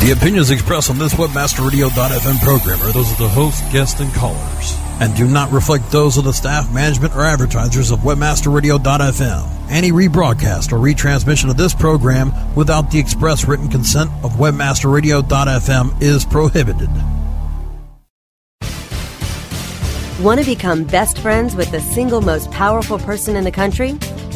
The opinions expressed on this WebmasterRadio.fm program are those of the host, guests, and callers, and do not reflect those of the staff, management, or advertisers of WebmasterRadio.fm. Any rebroadcast or retransmission of this program without the express written consent of WebmasterRadio.fm is prohibited. Want to become best friends with the single most powerful person in the country?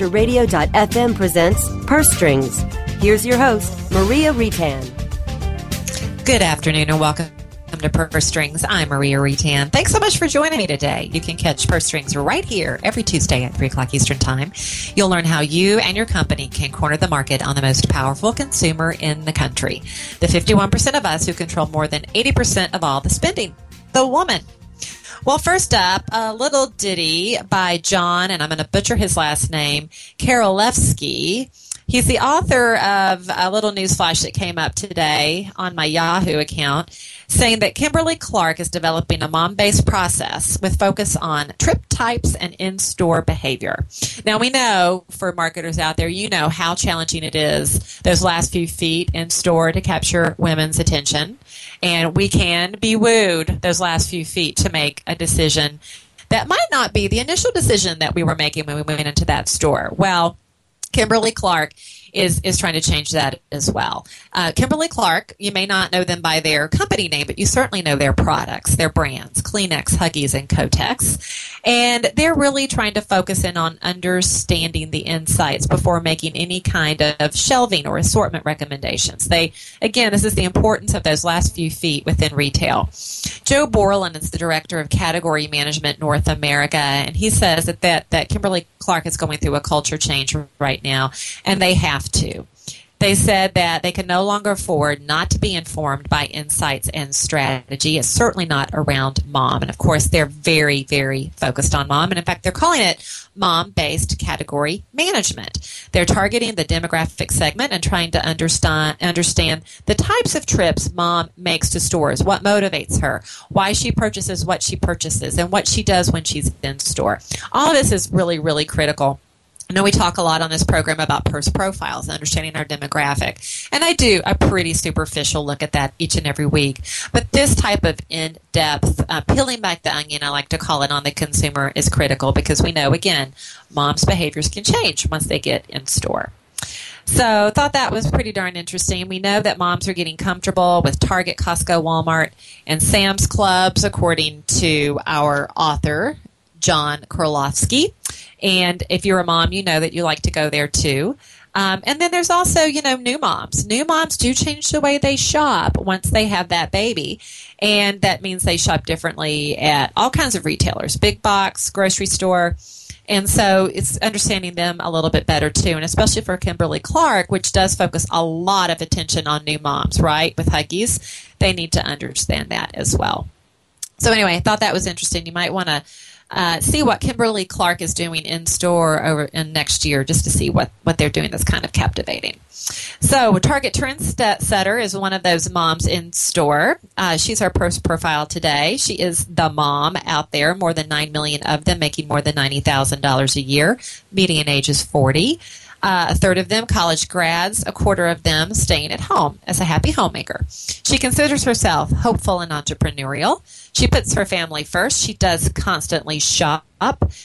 Webmasterradio.fm presents Purse Strings. Here's your host, Maria Retan. Good afternoon and welcome to Purse Strings. I'm Maria Retan. Thanks so much for joining me today. You can catch Purse Strings right here every Tuesday at 3 o'clock Eastern Time. You'll learn how you and your company can corner the market on the most powerful consumer in the country. The 51% of us who control more than 80% of all the spending. The woman. Well, first up, a little ditty by John, and I'm going to butcher his last name, Karolevsky. He's the author of a little newsflash that came up today on my Yahoo account saying that Kimberly Clark is developing a mom based process with focus on trip types and in store behavior. Now, we know for marketers out there, you know how challenging it is those last few feet in store to capture women's attention. And we can be wooed those last few feet to make a decision that might not be the initial decision that we were making when we went into that store. Well, Kimberly Clark is is trying to change that as well. Uh, Kimberly Clark, you may not know them by their company name, but you certainly know their products, their brands, Kleenex, Huggies, and Kotex, and they're really trying to focus in on understanding the insights before making any kind of shelving or assortment recommendations. They again, this is the importance of those last few feet within retail. Joe Borland is the director of category management North America, and he says that that, that Kimberly Clark is going through a culture change right now, and they have have to. They said that they can no longer afford not to be informed by insights and strategy. It's certainly not around mom. And of course, they're very, very focused on mom. And in fact, they're calling it mom based category management. They're targeting the demographic segment and trying to understand, understand the types of trips mom makes to stores, what motivates her, why she purchases what she purchases, and what she does when she's in store. All this is really, really critical I know we talk a lot on this program about purse profiles, and understanding our demographic. And I do a pretty superficial look at that each and every week. But this type of in depth, uh, peeling back the onion, I like to call it, on the consumer is critical because we know, again, mom's behaviors can change once they get in store. So thought that was pretty darn interesting. We know that moms are getting comfortable with Target, Costco, Walmart, and Sam's Clubs, according to our author, John Karolofsky. And if you're a mom, you know that you like to go there too. Um, and then there's also, you know, new moms. New moms do change the way they shop once they have that baby. And that means they shop differently at all kinds of retailers, big box, grocery store. And so it's understanding them a little bit better too. And especially for Kimberly Clark, which does focus a lot of attention on new moms, right? With Huggies, they need to understand that as well. So anyway, I thought that was interesting. You might want to uh, see what Kimberly Clark is doing in store over in next year, just to see what what they're doing that's kind of captivating. So, Target Trendsetter is one of those moms in store. Uh, she's our post profile today. She is the mom out there, more than 9 million of them making more than $90,000 a year. Median age is 40. Uh, a third of them college grads, a quarter of them staying at home as a happy homemaker. She considers herself hopeful and entrepreneurial. She puts her family first. She does constantly shop.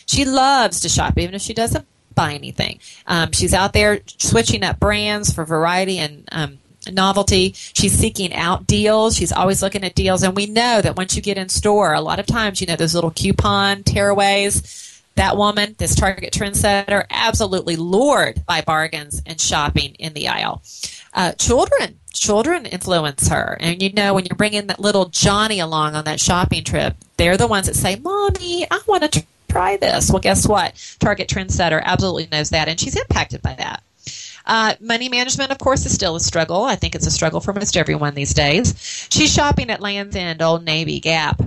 She loves to shop, even if she doesn't buy anything. Um, she's out there switching up brands for variety and um, novelty. She's seeking out deals. She's always looking at deals. And we know that once you get in store, a lot of times, you know, those little coupon tearaways that woman, this Target trendsetter, absolutely lured by bargains and shopping in the aisle. Uh, children, children influence her. And you know, when you're bringing that little Johnny along on that shopping trip, they're the ones that say, Mommy, I want to try this. Well, guess what? Target trendsetter absolutely knows that, and she's impacted by that. Uh, money management, of course, is still a struggle. I think it's a struggle for most everyone these days. She's shopping at Land's End, Old Navy, Gap,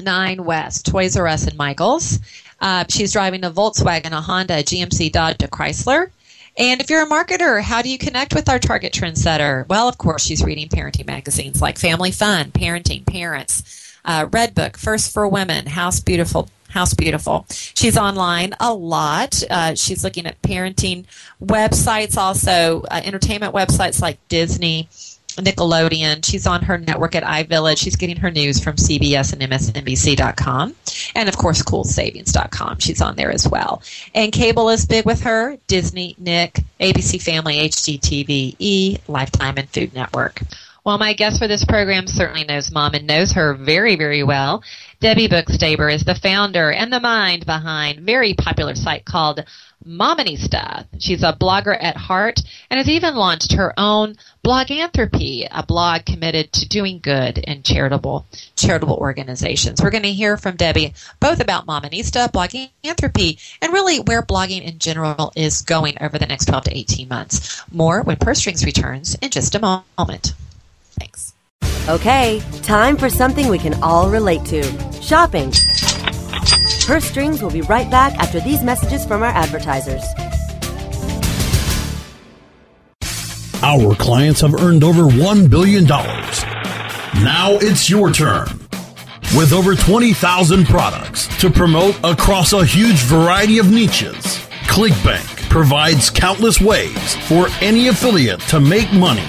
Nine West, Toys R Us, and Michaels. Uh, she's driving a Volkswagen, a Honda, a GMC, Dodge, a Chrysler. And if you're a marketer, how do you connect with our target trendsetter? Well, of course, she's reading parenting magazines like Family Fun, Parenting, Parents, uh, Redbook, First for Women, House Beautiful, House Beautiful. She's online a lot. Uh, she's looking at parenting websites, also uh, entertainment websites like Disney, Nickelodeon. She's on her network at iVillage. She's getting her news from CBS and MSNBC.com. And of course, CoolSavings.com. She's on there as well. And cable is big with her Disney, Nick, ABC Family, HGTV, E, Lifetime, and Food Network. Well, my guest for this program certainly knows mom and knows her very, very well. Debbie Bookstaber is the founder and the mind behind a very popular site called Mominista. She's a blogger at heart and has even launched her own Bloganthropy, a blog committed to doing good in charitable charitable organizations. We're going to hear from Debbie both about Mominista, Bloganthropy, and really where blogging in general is going over the next 12 to 18 months. More when Purse Strings returns in just a moment. Thanks. Okay, time for something we can all relate to shopping. Purse Strings will be right back after these messages from our advertisers. Our clients have earned over $1 billion. Now it's your turn. With over 20,000 products to promote across a huge variety of niches, ClickBank provides countless ways for any affiliate to make money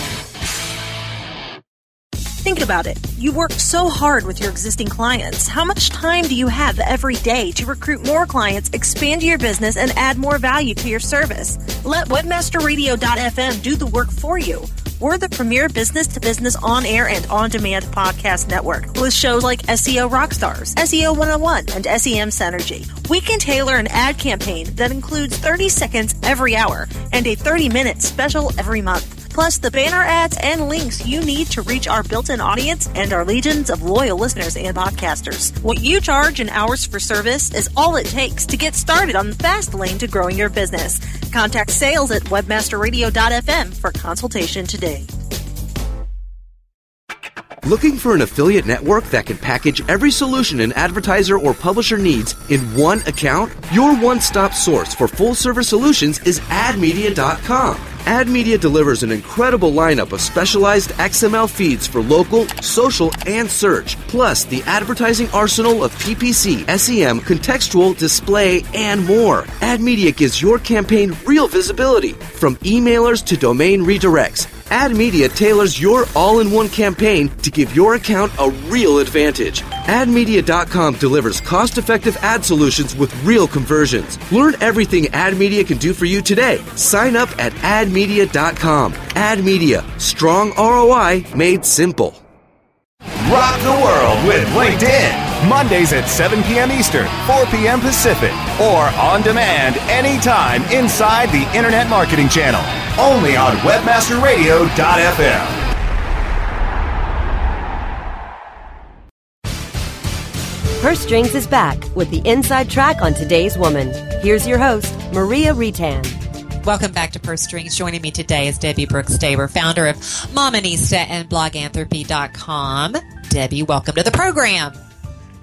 Think about it. You work so hard with your existing clients. How much time do you have every day to recruit more clients, expand your business, and add more value to your service? Let WebmasterRadio.fm do the work for you. We're the premier business to business on air and on demand podcast network with shows like SEO Rockstars, SEO 101, and SEM Synergy. We can tailor an ad campaign that includes 30 seconds every hour and a 30 minute special every month plus the banner ads and links you need to reach our built-in audience and our legions of loyal listeners and podcasters. What you charge in hours for service is all it takes to get started on the fast lane to growing your business. Contact sales at webmasterradio.fm for consultation today. Looking for an affiliate network that can package every solution an advertiser or publisher needs in one account? Your one stop source for full service solutions is admedia.com. AdMedia delivers an incredible lineup of specialized XML feeds for local, social, and search, plus the advertising arsenal of PPC, SEM, contextual, display, and more. AdMedia gives your campaign real visibility, from emailers to domain redirects. AdMedia tailors your all-in-one campaign to give your account a real advantage. AdMedia.com delivers cost-effective ad solutions with real conversions. Learn everything AdMedia can do for you today. Sign up at AdMedia.com. AdMedia, strong ROI made simple. Rock the world with LinkedIn. Mondays at 7 p.m. Eastern, 4 p.m. Pacific, or on demand anytime inside the Internet Marketing Channel. Only on WebmasterRadio.fm. Purse Strings is back with the inside track on today's woman. Here's your host, Maria Retan. Welcome back to Purse Strings. Joining me today is Debbie Bookstaber, founder of Mominista and bloganthropy.com. Debbie, welcome to the program.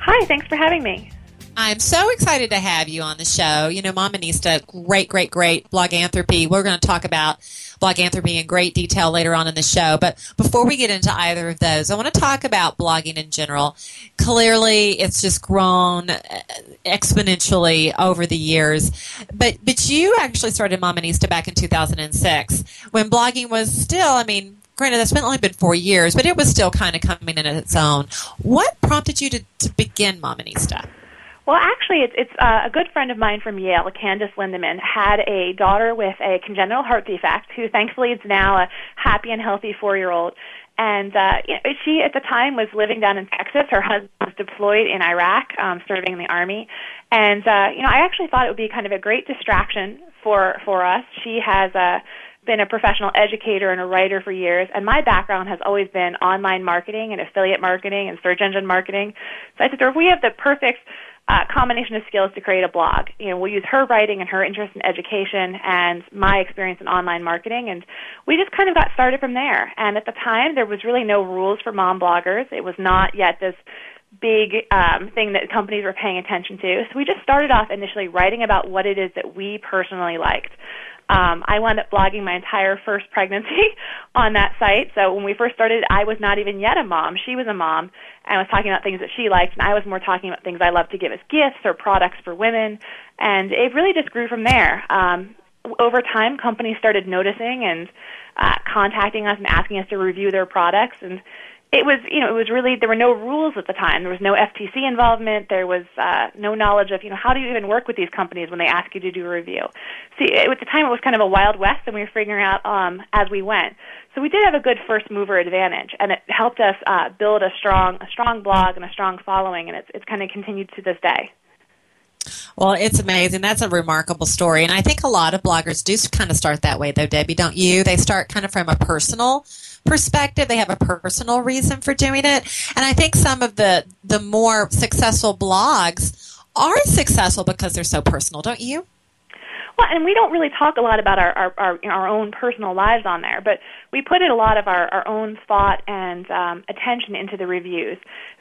Hi, thanks for having me. I'm so excited to have you on the show. You know, Mominista, great, great, great bloganthropy. We're going to talk about bloganthropy in great detail later on in the show. But before we get into either of those, I want to talk about blogging in general. Clearly, it's just grown uh, exponentially over the years. But but you actually started Mominista back in 2006 when blogging was still, I mean, granted that's only been four years, but it was still kind of coming in its own. What prompted you to, to begin Mominista? Well, actually, it's, it's uh, a good friend of mine from Yale, Candace Lindemann, had a daughter with a congenital heart defect who thankfully is now a happy and healthy four year old. And uh, you know, she, at the time, was living down in Texas. Her husband was deployed in Iraq, um, serving in the army. And uh, you know, I actually thought it would be kind of a great distraction for for us. She has uh, been a professional educator and a writer for years, and my background has always been online marketing and affiliate marketing and search engine marketing. So I said, we have the perfect uh, combination of skills to create a blog. You know, we'll use her writing and her interest in education and my experience in online marketing, and we just kind of got started from there. And at the time, there was really no rules for mom bloggers. It was not yet this big um, thing that companies were paying attention to. So we just started off initially writing about what it is that we personally liked. Um, I wound up blogging my entire first pregnancy on that site. So when we first started, I was not even yet a mom. She was a mom and was talking about things that she liked, and I was more talking about things I love to give as gifts or products for women. And it really just grew from there. Um, over time, companies started noticing and uh, contacting us and asking us to review their products. And it was you know it was really there were no rules at the time there was no FTC involvement there was uh, no knowledge of you know how do you even work with these companies when they ask you to do a review see at the time it was kind of a wild west and we were figuring out um, as we went so we did have a good first mover advantage and it helped us uh, build a strong a strong blog and a strong following and it's it's kind of continued to this day well, it's amazing. That's a remarkable story. And I think a lot of bloggers do kind of start that way, though, Debbie, don't you? They start kind of from a personal perspective. They have a personal reason for doing it. And I think some of the, the more successful blogs are successful because they're so personal, don't you? Well, and we don't really talk a lot about our our, our, our own personal lives on there, but we put in a lot of our, our own thought and um, attention into the reviews.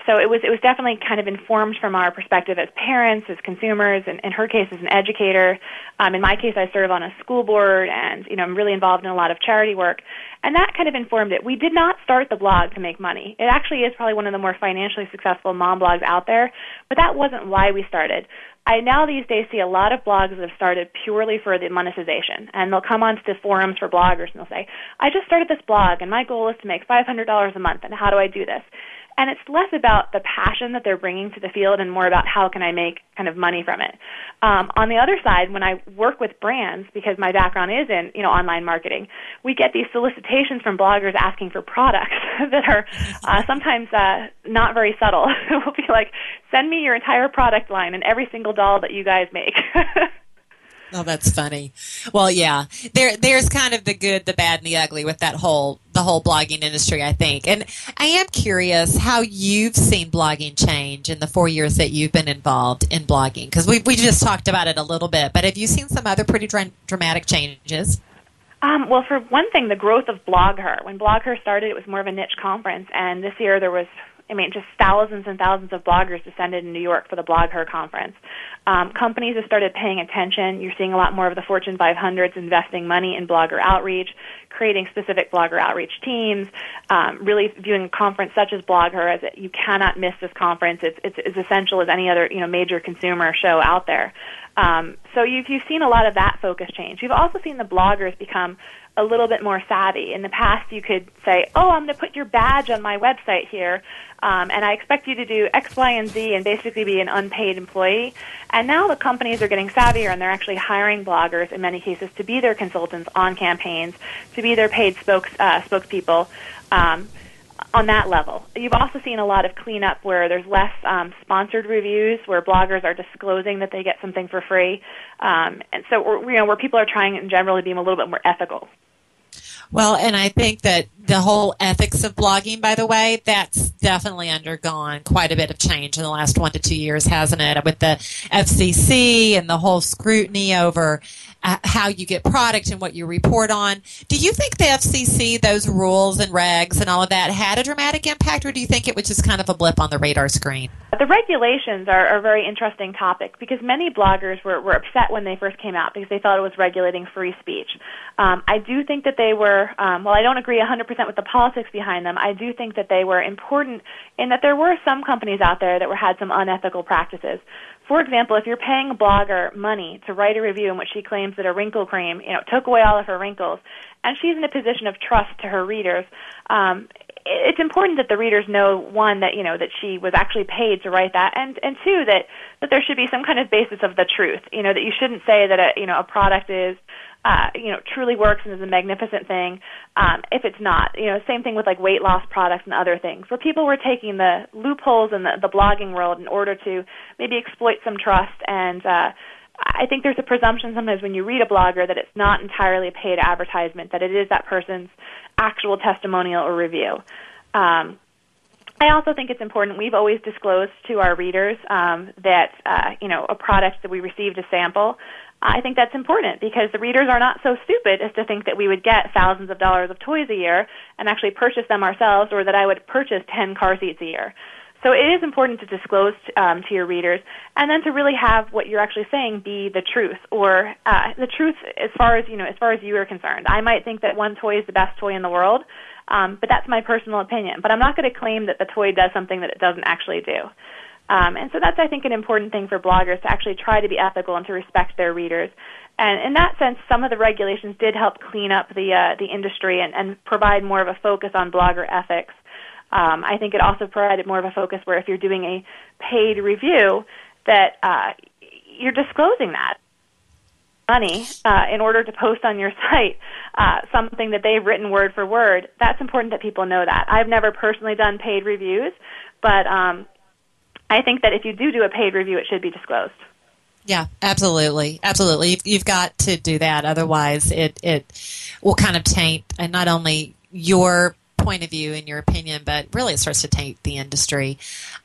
So it was it was definitely kind of informed from our perspective as parents, as consumers, and in her case as an educator. Um, in my case, I serve on a school board, and you know I'm really involved in a lot of charity work, and that kind of informed it. We did not start the blog to make money. It actually is probably one of the more financially successful mom blogs out there, but that wasn't why we started. I now these days see a lot of blogs that have started purely for the monetization, and they'll come onto the forums for bloggers and they'll say, "I just started this blog, and my goal is to make $500 a month, and how do I do this?" And it's less about the passion that they're bringing to the field and more about how can I make kind of money from it. Um, on the other side, when I work with brands, because my background is in you know online marketing, we get these solicitations from bloggers asking for products that are uh, sometimes uh, not very subtle. we'll be like, send me your entire product line and every single doll that you guys make. Oh, that's funny. Well, yeah, there there's kind of the good, the bad, and the ugly with that whole the whole blogging industry. I think, and I am curious how you've seen blogging change in the four years that you've been involved in blogging. Because we we just talked about it a little bit, but have you seen some other pretty dra- dramatic changes? Um, well, for one thing, the growth of BlogHer. When BlogHer started, it was more of a niche conference, and this year there was I mean, just thousands and thousands of bloggers descended in New York for the BlogHer conference. Um, companies have started paying attention. You're seeing a lot more of the Fortune 500s investing money in blogger outreach, creating specific blogger outreach teams, um, really viewing a conference such as BlogHer as a, you cannot miss this conference. It's, it's as essential as any other you know major consumer show out there. Um, so you've, you've seen a lot of that focus change. You've also seen the bloggers become a little bit more savvy. In the past, you could say, "Oh, I'm going to put your badge on my website here, um, and I expect you to do X, Y, and Z, and basically be an unpaid employee." And now the companies are getting savvier, and they're actually hiring bloggers in many cases to be their consultants on campaigns, to be their paid spokes uh, spokespeople. Um, on that level. You've also seen a lot of cleanup where there's less um, sponsored reviews, where bloggers are disclosing that they get something for free, um, and so you know where people are trying in general to be a little bit more ethical. Well, and I think that the whole ethics of blogging, by the way, that's definitely undergone quite a bit of change in the last one to two years, hasn't it? With the FCC and the whole scrutiny over uh, how you get product and what you report on. Do you think the FCC, those rules and regs and all of that, had a dramatic impact, or do you think it was just kind of a blip on the radar screen? The regulations are, are a very interesting topic because many bloggers were, were upset when they first came out because they thought it was regulating free speech. Um, I do think that they were, um, well, I don't agree 100% with the politics behind them. I do think that they were important in that there were some companies out there that were, had some unethical practices. For example, if you're paying a blogger money to write a review in which she claims that a wrinkle cream, you know, took away all of her wrinkles, and she's in a position of trust to her readers, um, it's important that the readers know one that you know that she was actually paid to write that, and and two that that there should be some kind of basis of the truth. You know that you shouldn't say that a you know a product is uh, you know, truly works and is a magnificent thing. Um, if it's not, you know, same thing with like weight loss products and other things, where people were taking the loopholes in the, the blogging world in order to maybe exploit some trust. And uh, I think there's a presumption sometimes when you read a blogger that it's not entirely a paid advertisement, that it is that person's actual testimonial or review. Um, I also think it's important. We've always disclosed to our readers um, that uh, you know a product that we received a sample I think that's important because the readers are not so stupid as to think that we would get thousands of dollars of toys a year and actually purchase them ourselves or that I would purchase 10 car seats a year. So it is important to disclose um, to your readers and then to really have what you're actually saying be the truth or uh, the truth as far as you know as far as you are concerned. I might think that one toy is the best toy in the world, um, but that's my personal opinion. But I'm not going to claim that the toy does something that it doesn't actually do. Um, and so that's, I think, an important thing for bloggers to actually try to be ethical and to respect their readers. And in that sense, some of the regulations did help clean up the uh, the industry and, and provide more of a focus on blogger ethics. Um, I think it also provided more of a focus where if you're doing a paid review, that uh, you're disclosing that money uh, in order to post on your site uh, something that they've written word for word. That's important that people know that. I've never personally done paid reviews, but um, I think that if you do do a paid review, it should be disclosed. Yeah, absolutely, absolutely. You've, got to do that, otherwise, it it will kind of taint and not only your point of view and your opinion, but really it starts to taint the industry.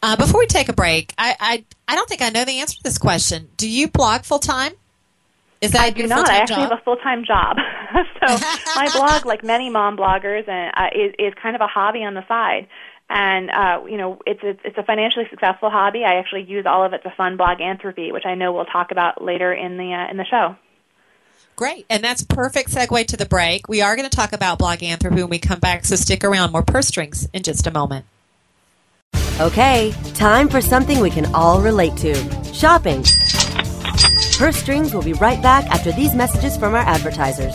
Uh, before we take a break, I, I I don't think I know the answer to this question. Do you blog full time? Is that I do not. I actually job? have a full time job. so my blog, like many mom bloggers, and uh, is is kind of a hobby on the side and uh, you know it's, it's it's a financially successful hobby. I actually use all of it to fund blog Bloganthropy, which I know we'll talk about later in the uh, in the show. Great, and that's perfect segue to the break. We are going to talk about blog Bloganthropy when we come back, so stick around. More purse strings in just a moment. Okay, time for something we can all relate to: shopping. Purse strings will be right back after these messages from our advertisers.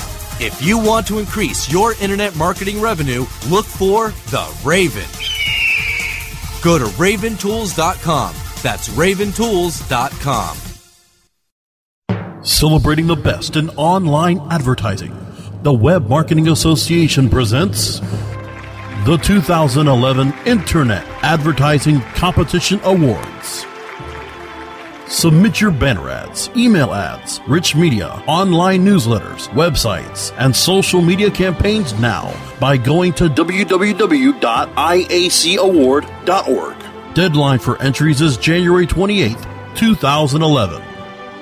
If you want to increase your internet marketing revenue, look for The Raven. Go to raventools.com. That's raventools.com. Celebrating the best in online advertising, the Web Marketing Association presents the 2011 Internet Advertising Competition Awards. Submit your banner ads, email ads, rich media, online newsletters, websites, and social media campaigns now by going to www.iacaward.org. Deadline for entries is January 28, 2011.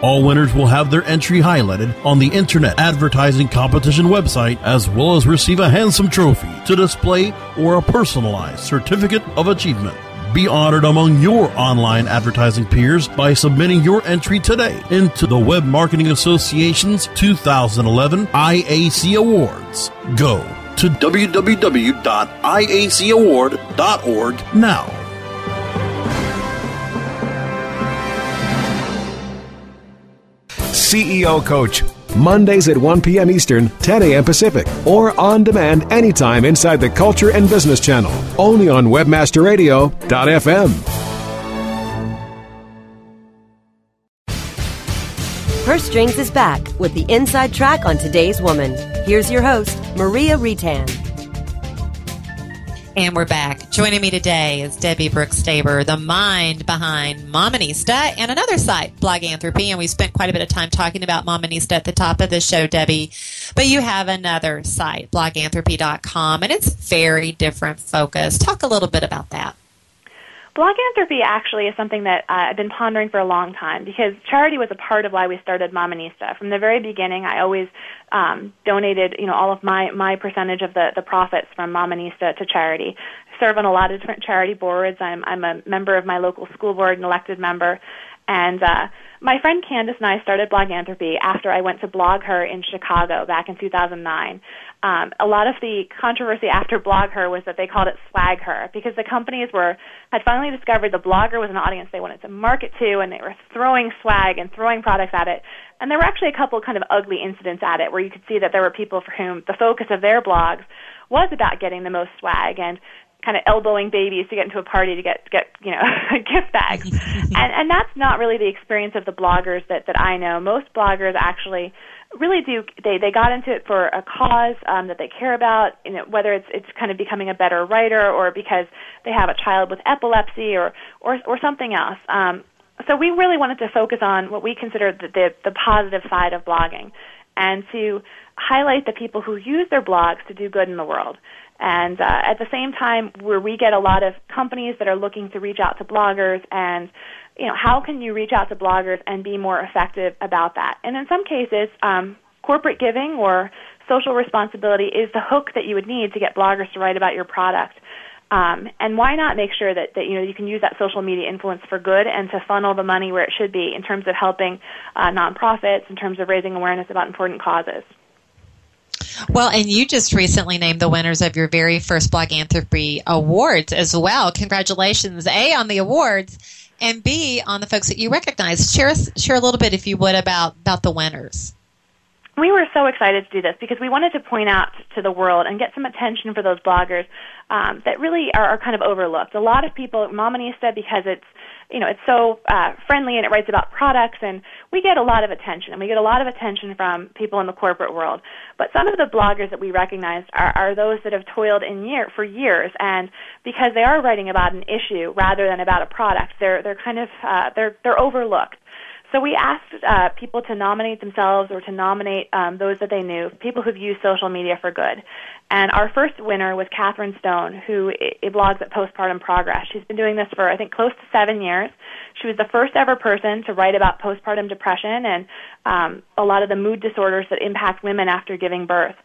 All winners will have their entry highlighted on the Internet Advertising Competition website as well as receive a handsome trophy to display or a personalized certificate of achievement. Be honored among your online advertising peers by submitting your entry today into the Web Marketing Association's 2011 IAC Awards. Go to www.iacaward.org now. CEO Coach Mondays at 1 p.m. Eastern, 10 a.m. Pacific, or on demand anytime inside the Culture and Business Channel, only on WebmasterRadio.fm. Her Strings is back with the inside track on today's woman. Here's your host, Maria Retan. And we're back. Joining me today is Debbie Bookstaber, the mind behind Mominista and another site, Bloganthropy. And we spent quite a bit of time talking about Mominista at the top of the show, Debbie. But you have another site, bloganthropy.com, and it's very different focus. Talk a little bit about that. Bloganthropy actually is something that uh, I've been pondering for a long time because charity was a part of why we started Mominista. From the very beginning, I always um, donated, you know, all of my my percentage of the the profits from Mominista to charity. I serve on a lot of different charity boards. I'm I'm a member of my local school board, an elected member, and uh, my friend Candace and I started Bloganthropy after I went to BlogHer in Chicago back in 2009. Um, a lot of the controversy after BlogHer was that they called it swag her because the companies were had finally discovered the blogger was an audience they wanted to market to, and they were throwing swag and throwing products at it. And there were actually a couple kind of ugly incidents at it where you could see that there were people for whom the focus of their blogs was about getting the most swag and kind of elbowing babies to get into a party to get get you know gift bags and and that's not really the experience of the bloggers that that I know most bloggers actually really do they they got into it for a cause um that they care about you know whether it's it's kind of becoming a better writer or because they have a child with epilepsy or or or something else. Um so we really wanted to focus on what we consider the the, the positive side of blogging and to highlight the people who use their blogs to do good in the world. And uh, at the same time, where we get a lot of companies that are looking to reach out to bloggers and you know, how can you reach out to bloggers and be more effective about that? And in some cases, um, corporate giving or social responsibility is the hook that you would need to get bloggers to write about your product. Um, and why not make sure that, that you know you can use that social media influence for good and to funnel the money where it should be in terms of helping uh, nonprofits, in terms of raising awareness about important causes. Well, and you just recently named the winners of your very first Bloganthropy Awards as well. Congratulations, A, on the awards, and B, on the folks that you recognize. Share, share a little bit, if you would, about, about the winners. We were so excited to do this because we wanted to point out to the world and get some attention for those bloggers um, that really are, are kind of overlooked. A lot of people, Mominista, because it's you know, it's so uh, friendly and it writes about products, and we get a lot of attention, and we get a lot of attention from people in the corporate world. But some of the bloggers that we recognize are, are those that have toiled in year for years, and because they are writing about an issue rather than about a product, they're they're kind of uh, they're they're overlooked. So we asked uh, people to nominate themselves or to nominate um, those that they knew, people who've used social media for good. And our first winner was Katherine Stone, who I- blogs at Postpartum Progress. She's been doing this for, I think, close to seven years. She was the first ever person to write about postpartum depression and um, a lot of the mood disorders that impact women after giving birth.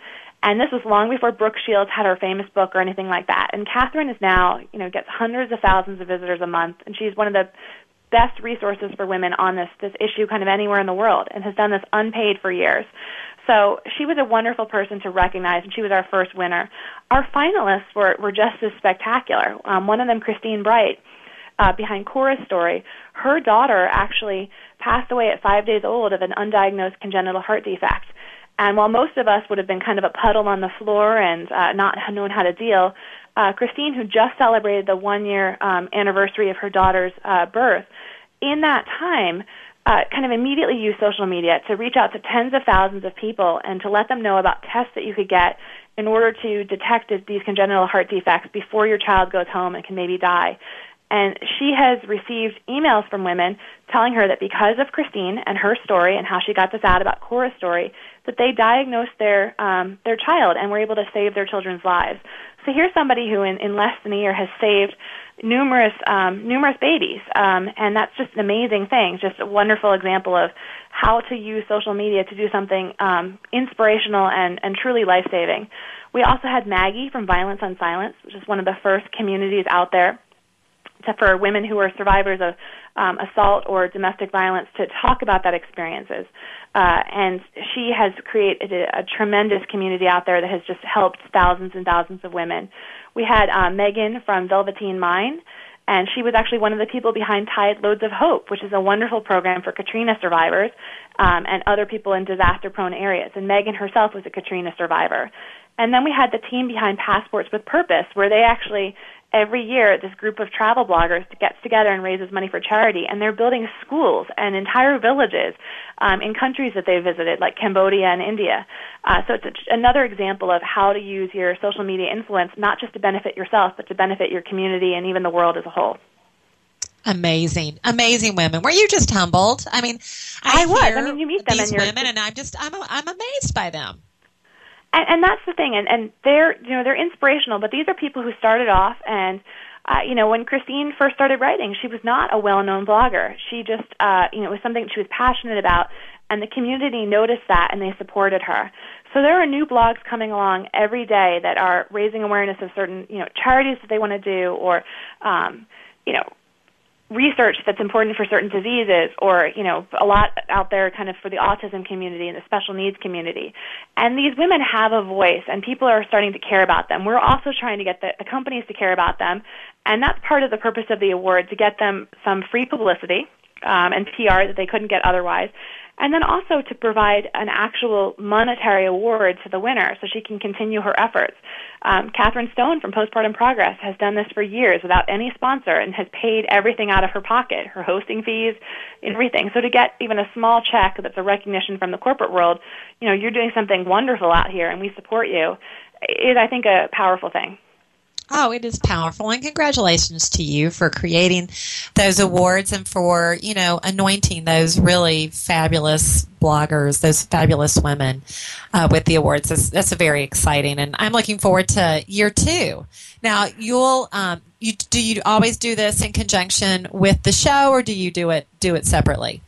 And this was long before Brooke Shields had her famous book or anything like that. And Katherine is now, you know, gets hundreds of thousands of visitors a month, and she's one of the best resources for women on this this issue kind of anywhere in the world and has done this unpaid for years. So she was a wonderful person to recognize, and she was our first winner. Our finalists were, were just as spectacular. Um, one of them, Kristine Brite, uh, behind Cora's story, her daughter actually passed away at five days old of an undiagnosed congenital heart defect. And while most of us would have been kind of a puddle on the floor and uh, not known how to deal, uh, Kristine, who just celebrated the one year um, anniversary of her daughter's uh, birth, in that time, uh, kind of immediately used social media to reach out to tens of thousands of people and to let them know about tests that you could get in order to detect these congenital heart defects before your child goes home and can maybe die. And she has received emails from women telling her that because of Kristine and her story and how she got this out about Cora's story, that they diagnosed their um, their child and were able to save their children's lives. So here's somebody who, in, in less than a year, has saved numerous um, numerous babies, um, and that's just an amazing thing. Just a wonderful example of how to use social media to do something um, inspirational and, and truly life saving. We also had Maggie from Violence UnSilenced, which is one of the first communities out there to, for women who are survivors of um, assault or domestic violence to talk about that experiences. Uh, and she has created a, a tremendous community out there that has just helped thousands and thousands of women. We had uh, Megan from Velveteen Mind, and she was actually one of the people behind Tide Loads of Hope, which is a wonderful program for Katrina survivors um, and other people in disaster-prone areas. And Megan herself was a Katrina survivor. And then we had the team behind Passports with Purpose, where they actually every year this group of travel bloggers gets together and raises money for charity and they're building schools and entire villages um, in countries that they visited like cambodia and india uh, so it's a, another example of how to use your social media influence not just to benefit yourself but to benefit your community and even the world as a whole Amazing, amazing women. Were you just humbled? I mean, I, I was. I mean, you meet them these and women, and I'm just, I'm, I'm amazed by them and, and that's the thing and and they're you know they're inspirational but these are people who started off and uh, you know, when Kristine first started writing, she was not a well-known blogger. She just, uh, you know, it was something she was passionate about, and the community noticed that and they supported her. So there are new blogs coming along every day that are raising awareness of certain, you know, charities that they want to do, or, um, you know, research that's important for certain diseases or you know a lot out there kind of for the autism community and the special needs community. And these women have a voice and people are starting to care about them. We're also trying to get the, the companies to care about them. And that's part of the purpose of the award to get them some free publicity um, and PR that they couldn't get otherwise and then also to provide an actual monetary award to the winner so she can continue her efforts. Um, Katherine Stone from Postpartum Progress has done this for years without any sponsor and has paid everything out of her pocket, her hosting fees, everything. So to get even a small check that's a recognition from the corporate world, you know, you're doing something wonderful out here and we support you, is I think a powerful thing. Oh, it is powerful. And congratulations to you for creating those awards and for, you know, anointing those really fabulous bloggers, those fabulous women uh, with the awards. That's, that's very exciting. And I'm looking forward to year two. Now, you'll, um, you, do you always do this in conjunction with the show or do you do it, do it separately?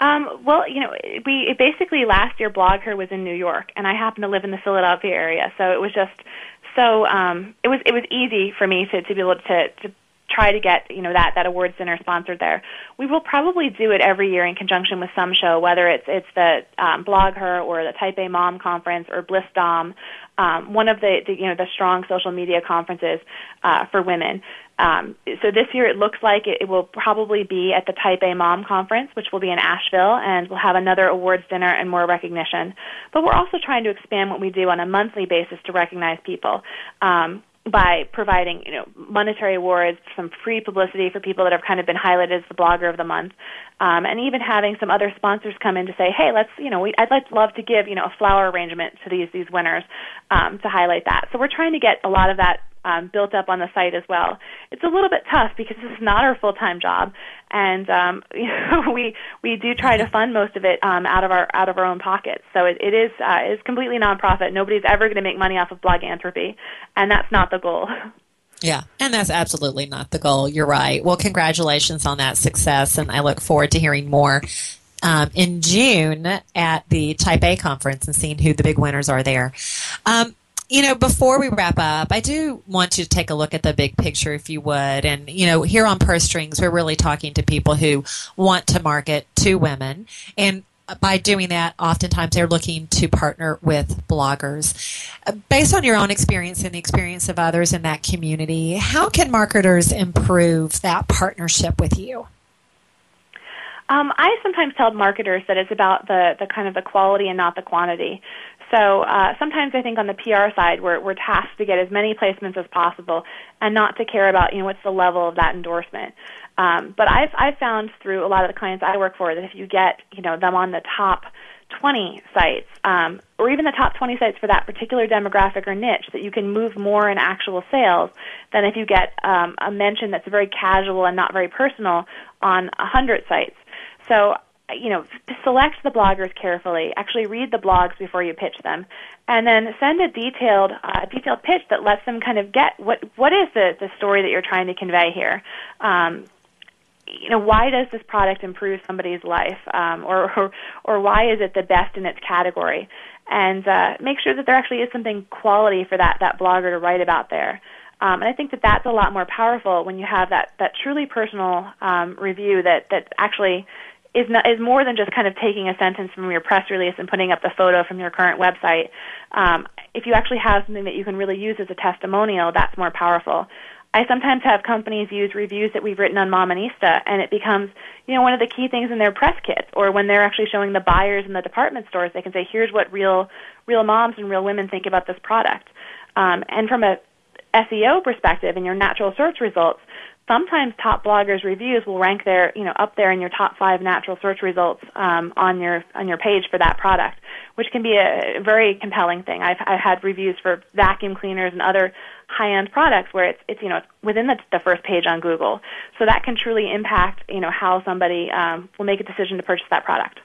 Um, well, you know, we basically last year BlogHer was in New York, and I happen to live in the Philadelphia area, so it was just so um, it was it was easy for me to, to be able to, to try to get you know that that awards dinner sponsored there. We will probably do it every year in conjunction with some show, whether it's it's the um, BlogHer or the Type A Mom Conference or Bliss Dom, um, one of the, the you know the strong social media conferences uh, for women. Um, so this year it looks like it, it will probably be at the Type A Mom Conference, which will be in Asheville, and we'll have another awards dinner and more recognition. But we're also trying to expand what we do on a monthly basis to recognize people. Um, by providing, you know, monetary awards, some free publicity for people that have kind of been highlighted as the blogger of the month, um, and even having some other sponsors come in to say, hey, let's, you know, we, I'd like love to give, you know, a flower arrangement to these these winners um, to highlight that. So we're trying to get a lot of that um, built up on the site as well. It's a little bit tough because this is not our full time job, and um, you know, we we do try to fund most of it um, out of our out of our own pockets. So it, it is uh, it's completely nonprofit. Nobody's ever going to make money off of Bloganthropy, and that's not the goal. Yeah, and that's absolutely not the goal. You're right. Well, congratulations on that success, and I look forward to hearing more um, in June at the Type A conference and seeing who the big winners are there. Um, you know, before we wrap up, I do want you to take a look at the big picture, if you would. And, you know, here on Purse Strings, we're really talking to people who want to market to women. And by doing that, oftentimes they're looking to partner with bloggers. Based on your own experience and the experience of others in that community, how can marketers improve that partnership with you? Um, I sometimes tell marketers that it's about the, the kind of the quality and not the quantity. So uh, sometimes I think on the PR side, we're, we're tasked to get as many placements as possible and not to care about, you know, what's the level of that endorsement. Um, but I've, I've found through a lot of the clients I work for that if you get, you know, them on the top 20 sites, um, or even the top 20 sites for that particular demographic or niche, that you can move more in actual sales than if you get um, a mention that's very casual and not very personal on 100 sites. So you know, select the bloggers carefully. Actually, read the blogs before you pitch them, and then send a detailed, uh, detailed pitch that lets them kind of get what what is the the story that you're trying to convey here. Um, you know, why does this product improve somebody's life, um, or, or or why is it the best in its category? And uh, make sure that there actually is something quality for that that blogger to write about there. Um, and I think that that's a lot more powerful when you have that that truly personal um, review that that actually is not, is more than just kind of taking a sentence from your press release and putting up the photo from your current website. Um, if you actually have something that you can really use as a testimonial, that's more powerful. I sometimes have companies use reviews that we've written on Mominista, and it becomes, you know, one of the key things in their press kits. Or when they're actually showing the buyers in the department stores, they can say, "Here's what real, real moms and real women think about this product." Um, and from a SEO perspective, in your natural search results, sometimes top bloggers reviews will rank there you know up there in your top five natural search results um, on your on your page for that product which can be a very compelling thing. I've i've had reviews for vacuum cleaners and other high end products where it's it's you know within the, the first page on google. So that can truly impact you know how somebody um, will make a decision to purchase that product.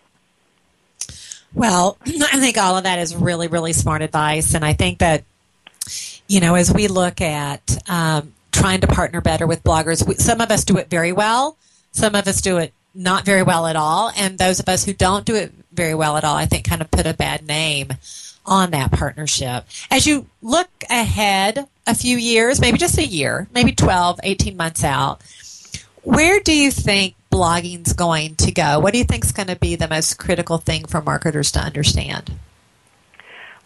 Well i think all of that is really really smart advice. And i think that you know as we look at um, trying to partner better with bloggers. We, some of us do it very well. Some of us do it not very well at all. And those of us who don't do it very well at all, I think kind of put a bad name on that partnership. As you look ahead a few years, maybe just a year, maybe 12, 18 months out, where do you think blogging's going to go? What do you think is going to be the most critical thing for marketers to understand?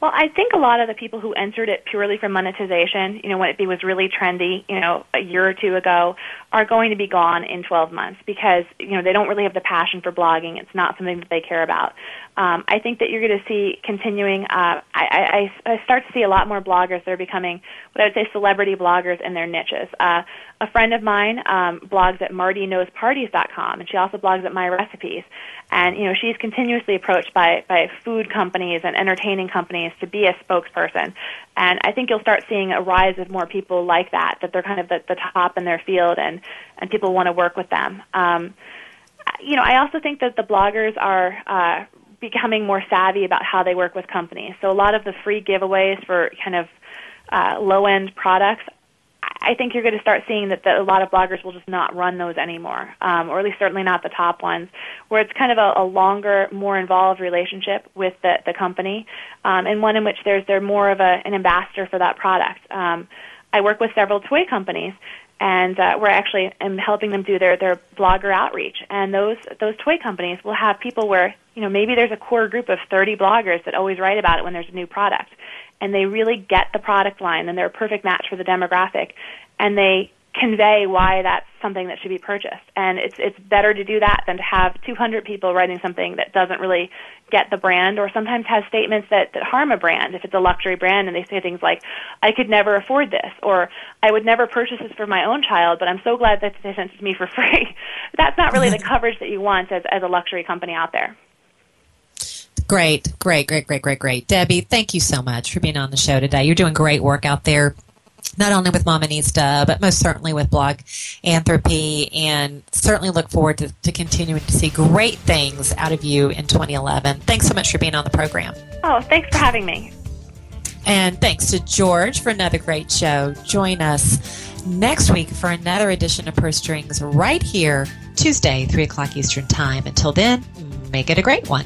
Well, I think a lot of the people who entered it purely for monetization, you know, when it was really trendy, you know, a year or two ago, are going to be gone in 12 months because, you know, they don't really have the passion for blogging. It's not something that they care about. Um, I think that you're going to see continuing. Uh, I, I, I start to see a lot more bloggers that are becoming what I would say celebrity bloggers in their niches. Uh, a friend of mine um, blogs at MartyKnowsParties.com, and she also blogs at My Recipes. And you know, she's continuously approached by by food companies and entertaining companies to be a spokesperson. And I think you'll start seeing a rise of more people like that. That they're kind of the, the top in their field, and and people want to work with them. Um, you know, I also think that the bloggers are. Uh, becoming more savvy about how they work with companies. So a lot of the free giveaways for kind of uh, low end products I think you're going to start seeing that the, a lot of bloggers will just not run those anymore, um, or at least certainly not the top ones, where it's kind of a, a longer, more involved relationship with the, the company, um, and one in which there's they're more of a, an ambassador for that product. Um, I work with several toy companies, and uh, we're actually am helping them do their their blogger outreach. And those those toy companies will have people where you know maybe there's a core group of 30 bloggers that always write about it when there's a new product and they really get the product line and they're a perfect match for the demographic and they convey why that's something that should be purchased. And it's it's better to do that than to have 200 people writing something that doesn't really get the brand or sometimes has statements that, that harm a brand if it's a luxury brand and they say things like I could never afford this or I would never purchase this for my own child but I'm so glad that they sent it to me for free. that's not really the mm-hmm. coverage that you want as as a luxury company out there. Great, great, great, great, great, great. Debbie, thank you so much for being on the show today. You're doing great work out there, not only with Mominista, but most certainly with Blog Anthropy, and certainly look forward to, to continuing to see great things out of you in 2011. Thanks so much for being on the program. Oh, thanks for having me. And thanks to George for another great show. Join us next week for another edition of Purse Strings right here, Tuesday, 3 o'clock Eastern Time. Until then, make it a great one.